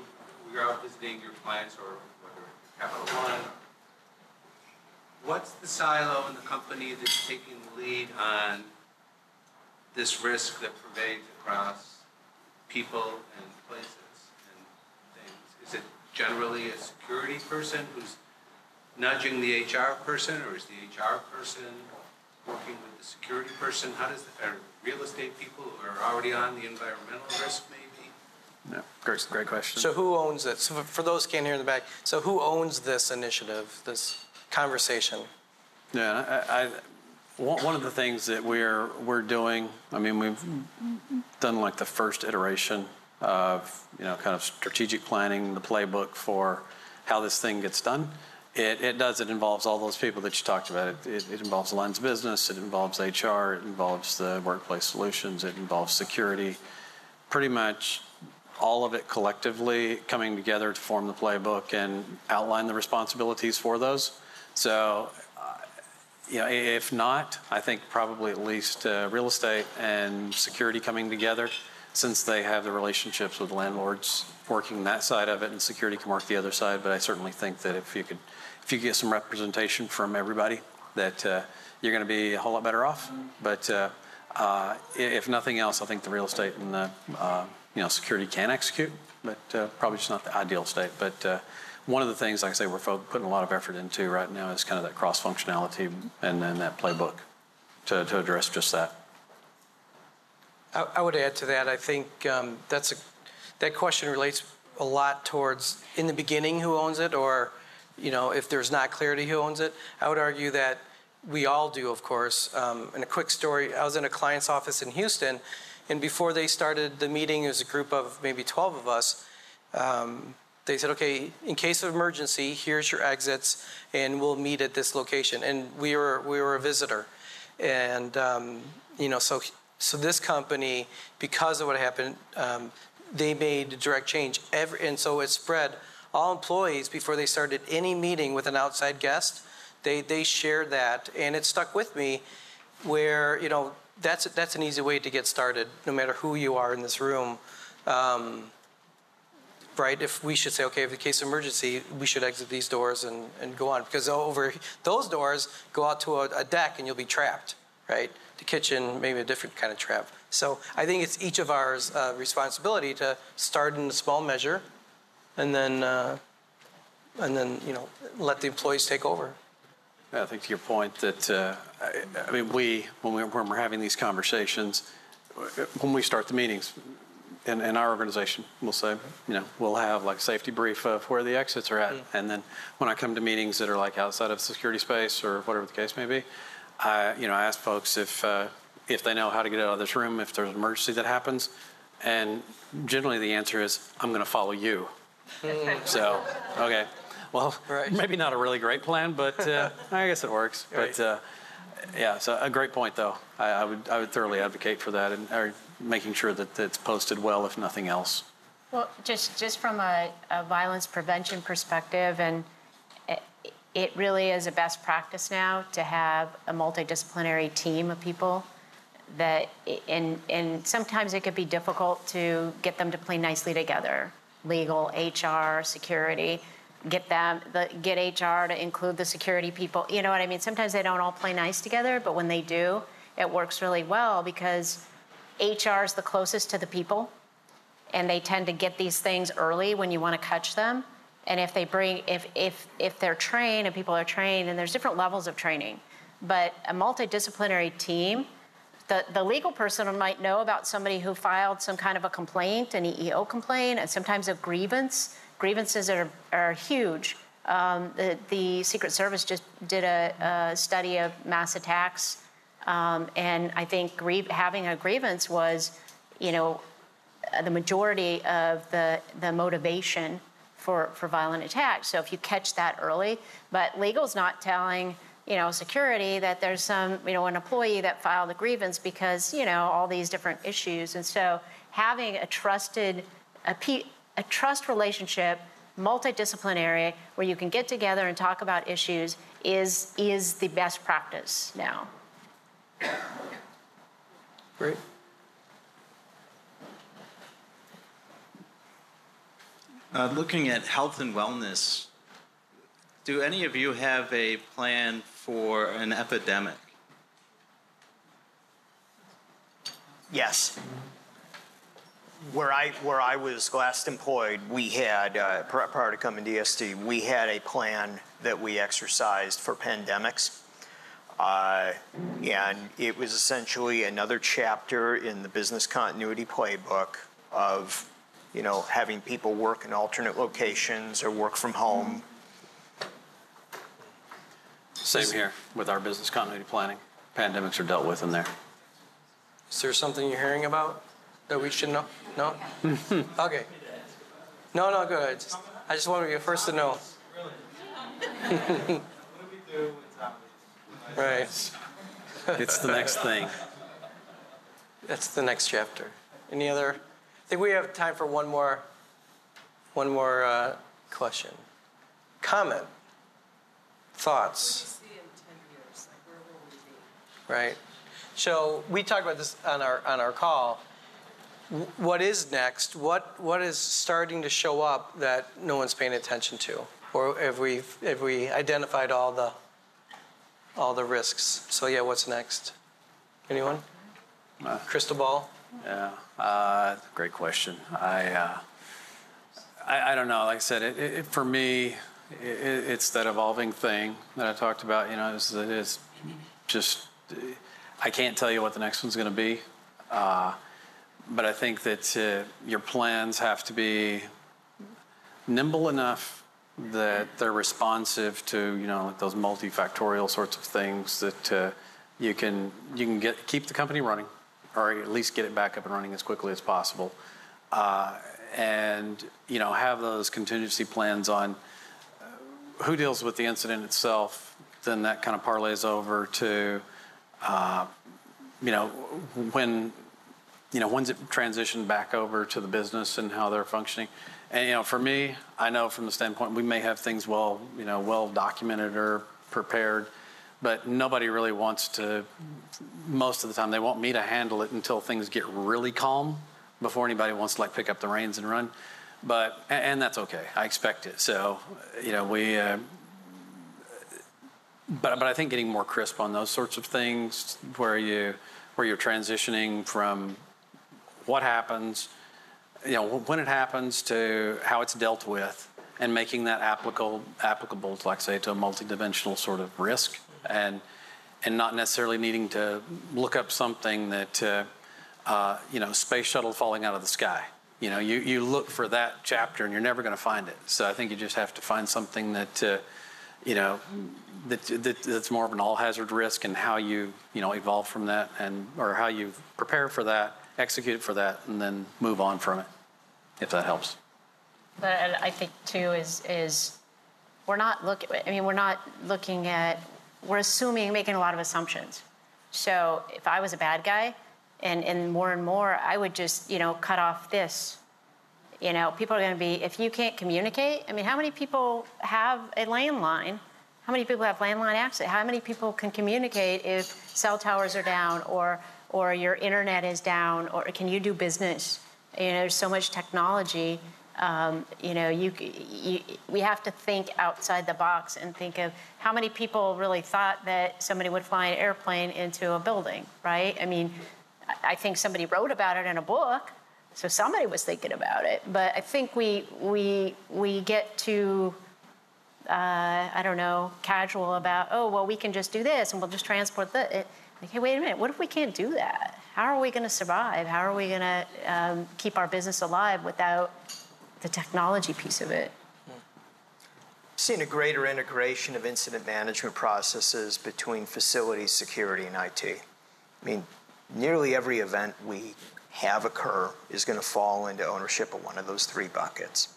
you're out visiting your clients or whether it's Capital One what's the silo in the company that's taking the lead on this risk that pervades across people and places and things? Is it generally a security person who's nudging the HR person, or is the HR person working with the security person? How does, the, are real estate people who are already on the environmental risk maybe? Yeah, great, great question. So who owns it? So for those who can't hear in the back, so who owns this initiative, this conversation? Yeah, I, I, one of the things that we're we're doing. I mean, we've done like the first iteration of you know kind of strategic planning, the playbook for how this thing gets done. It, it does. It involves all those people that you talked about. It, it, it involves of business. It involves HR. It involves the workplace solutions. It involves security. Pretty much all of it collectively coming together to form the playbook and outline the responsibilities for those. So, uh, you know, if not, I think probably at least uh, real estate and security coming together, since they have the relationships with landlords working that side of it, and security can work the other side. But I certainly think that if you could, if you get some representation from everybody, that uh, you're going to be a whole lot better off. But if nothing else, I think the real estate and the you know security can execute, but probably just not the ideal state. But one of the things, like I say, we're putting a lot of effort into right now is kind of that cross functionality and then that playbook to, to address just that. I, I would add to that. I think um, that's a, that question relates a lot towards in the beginning who owns it, or you know, if there's not clarity who owns it. I would argue that we all do, of course. Um, and a quick story, I was in a client's office in Houston, and before they started the meeting, it was a group of maybe 12 of us. Um, they said, okay, in case of emergency, here's your exits, and we'll meet at this location. And we were we were a visitor, and um, you know, so so this company, because of what happened, um, they made direct change. Every, and so it spread. All employees before they started any meeting with an outside guest, they they shared that, and it stuck with me. Where you know that's that's an easy way to get started, no matter who you are in this room. Um, right? If we should say, okay, in the case of emergency, we should exit these doors and, and go on. Because over those doors, go out to a, a deck and you'll be trapped, right? The kitchen, maybe a different kind of trap. So I think it's each of ours uh, responsibility to start in a small measure and then, uh, and then, you know, let the employees take over. I think to your point that, uh, I, I mean, we, when, we, when we're having these conversations, when we start the meetings, in, in our organization, we'll say, you know, we'll have like a safety brief of where the exits are at. And then when I come to meetings that are like outside of security space or whatever the case may be, I, you know, I ask folks if, uh, if they know how to get out of this room, if there's an emergency that happens. And generally the answer is, I'm going to follow you. so, okay. Well, Right. maybe not a really great plan, but uh, I guess it works. Right. But uh, yeah, so a great point, though. I, I would I would thoroughly advocate for that and making sure that it's posted well, if nothing else. Well, just, just from a, a violence prevention perspective, and it, it really is a best practice now to have a multidisciplinary team of people that, and, and sometimes it could be difficult to get them to play nicely together. Legal, HR, security, get them, the, get HR to include the security people. You know what I mean? Sometimes they don't all play nice together, but when they do, it works really well because HR is the closest to the people and they tend to get these things early when you want to catch them. And if they bring, if if if they're trained and people are trained, and there's different levels of training, but a multidisciplinary team, the the legal person might know about somebody who filed some kind of a complaint, an EEO complaint, and sometimes a grievance. Grievances are are huge. Um, the the Secret Service just did a, a study of mass attacks, um, and I think having a grievance was, you know, the majority of the, the motivation for, for violent attacks. So if you catch that early, but legal's not telling, you know, security that there's some, you know, an employee that filed a grievance because, you know, all these different issues. And so having a trusted, a trust relationship, multidisciplinary, where you can get together and talk about issues is, is the best practice now. Great. Uh, looking at health and wellness, do any of you have a plan for an epidemic? Yes. Where I, where I was last employed, we had, uh, prior to coming to ESD, we had a plan that we exercised for pandemics. Uh, and it was essentially another chapter in the business continuity playbook of, you know, having people work in alternate locations or work from home. Same here with our business continuity planning. Pandemics are dealt with in there. Is there something you're hearing about that we should know? No? okay. No, no, good. I Just, I just wanted you first to know. right. It's the next thing. That's the next chapter. Any other? I think we have time for one more, one more uh, question. Comment. Thoughts. Right. So we talked about this on our on our call. What is next? What what is starting to show up that no one's paying attention to, or have we have we identified all the all the risks? So yeah, what's next? Anyone? Crystal ball. Yeah, uh, great question. I, uh, I, I don't know. Like I said, it, it, it- for me, it, it's that evolving thing that I talked about. You know, it's, it's just I can't tell you what the next one's going to be, uh, but I think that uh, your plans have to be nimble enough that they're responsive to, you know, like those multifactorial sorts of things that uh, you can you can get keep the company running, or at least get it back up and running as quickly as possible, uh, and you know have those contingency plans on uh, who deals with the incident itself. Then that kind of parlays over to, uh, you know, when you know, when's it transitioned back over to the business and how they're functioning? And you know, for me, I know from the standpoint we may have things well, you know, well documented or prepared, but nobody really wants to. Most of the time, they want me to handle it until things get really calm before anybody wants to like pick up the reins and run. But and that's okay. I expect it. So you know, we. Uh, but but I think getting more crisp on those sorts of things, where you where you're transitioning from what happens, you know, when it happens to how it's dealt with, and making that applicable, applicable, like say, to a multidimensional sort of risk, and and not necessarily needing to look up something that, uh, uh, you know, space shuttle falling out of the sky. You know, you, you look for that chapter and you're never going to find it. So I think you just have to find something that, uh, you know, that, that, that's more of an all hazard risk and how you, you know, evolve from that and, or how you prepare for that execute for that, and then move on from it, if that helps. But I think too is is we're not looking. I mean, we're not looking at. We're assuming, making a lot of assumptions. So if I was a bad guy, and and more and more, I would just you know cut off this. You know, people are going to be if you can't communicate. I mean, how many people have a landline? How many people have landline access? How many people can communicate if cell towers are down or or your internet is down, or can you do business? You know, there's so much technology. Um, you know, you, you, we have to think outside the box and think of how many people really thought that somebody would fly an airplane into a building, right? I mean, I think somebody wrote about it in a book, so somebody was thinking about it. But I think we we we get too uh, I don't know casual about oh well we can just do this and we'll just transport the. It, like, hey, wait a minute, what if we can't do that? How are we going to survive? How are we going to um, keep our business alive without the technology piece of it? Seen a greater integration of incident management processes between facilities, security, and IT. I mean, nearly every event we have occur is going to fall into ownership of one of those three buckets.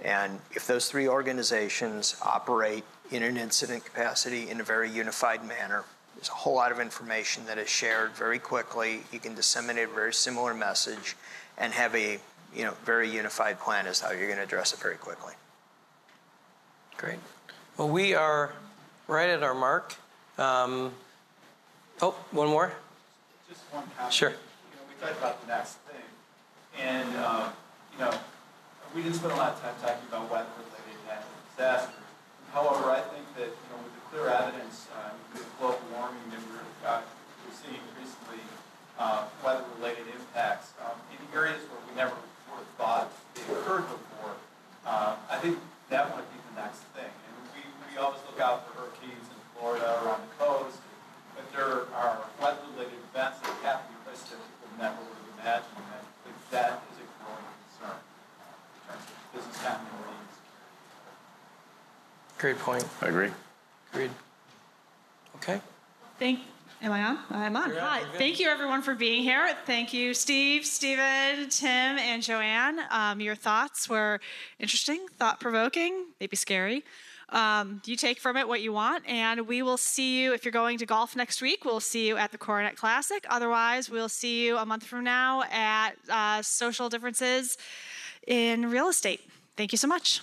And if those three organizations operate in an incident capacity in a very unified manner, there's a whole lot of information that is shared very quickly. You can disseminate a very similar message and have a you know, very unified plan as how you're going to address it very quickly. Great. Well, we are right at our mark. Um, oh, one more? Just one comment. Sure. You know, we talked about the next thing, and uh, you know, we didn't spend a lot of time talking about weather-related natural disasters. However, I think that you know, with the clear evidence uh, with global warming that we're, uh, we're seeing recently, uh, weather-related impacts um, in areas where we never would have thought they occurred before. Uh, I think that might be the next thing. And we, we always look out for hurricanes in Florida or on the coast, but there are weather-related events that happen in places that people never would have imagined. And I think that is a growing concern in terms of business continuity and security. Great point. I agree. Agreed. Okay. Thank. Am I on? I'm on. You're Hi. Thank you, everyone, for being here. Thank you, Steve, Stephen, Tim, and JoAnn. Um, your thoughts were interesting, thought provoking, maybe scary. Um, you take from it what you want, and we will see you if you're going to golf next week. We'll see you at the CoreNet Classic. Otherwise, we'll see you a month from now at uh, Social Differences in Real Estate. Thank you so much.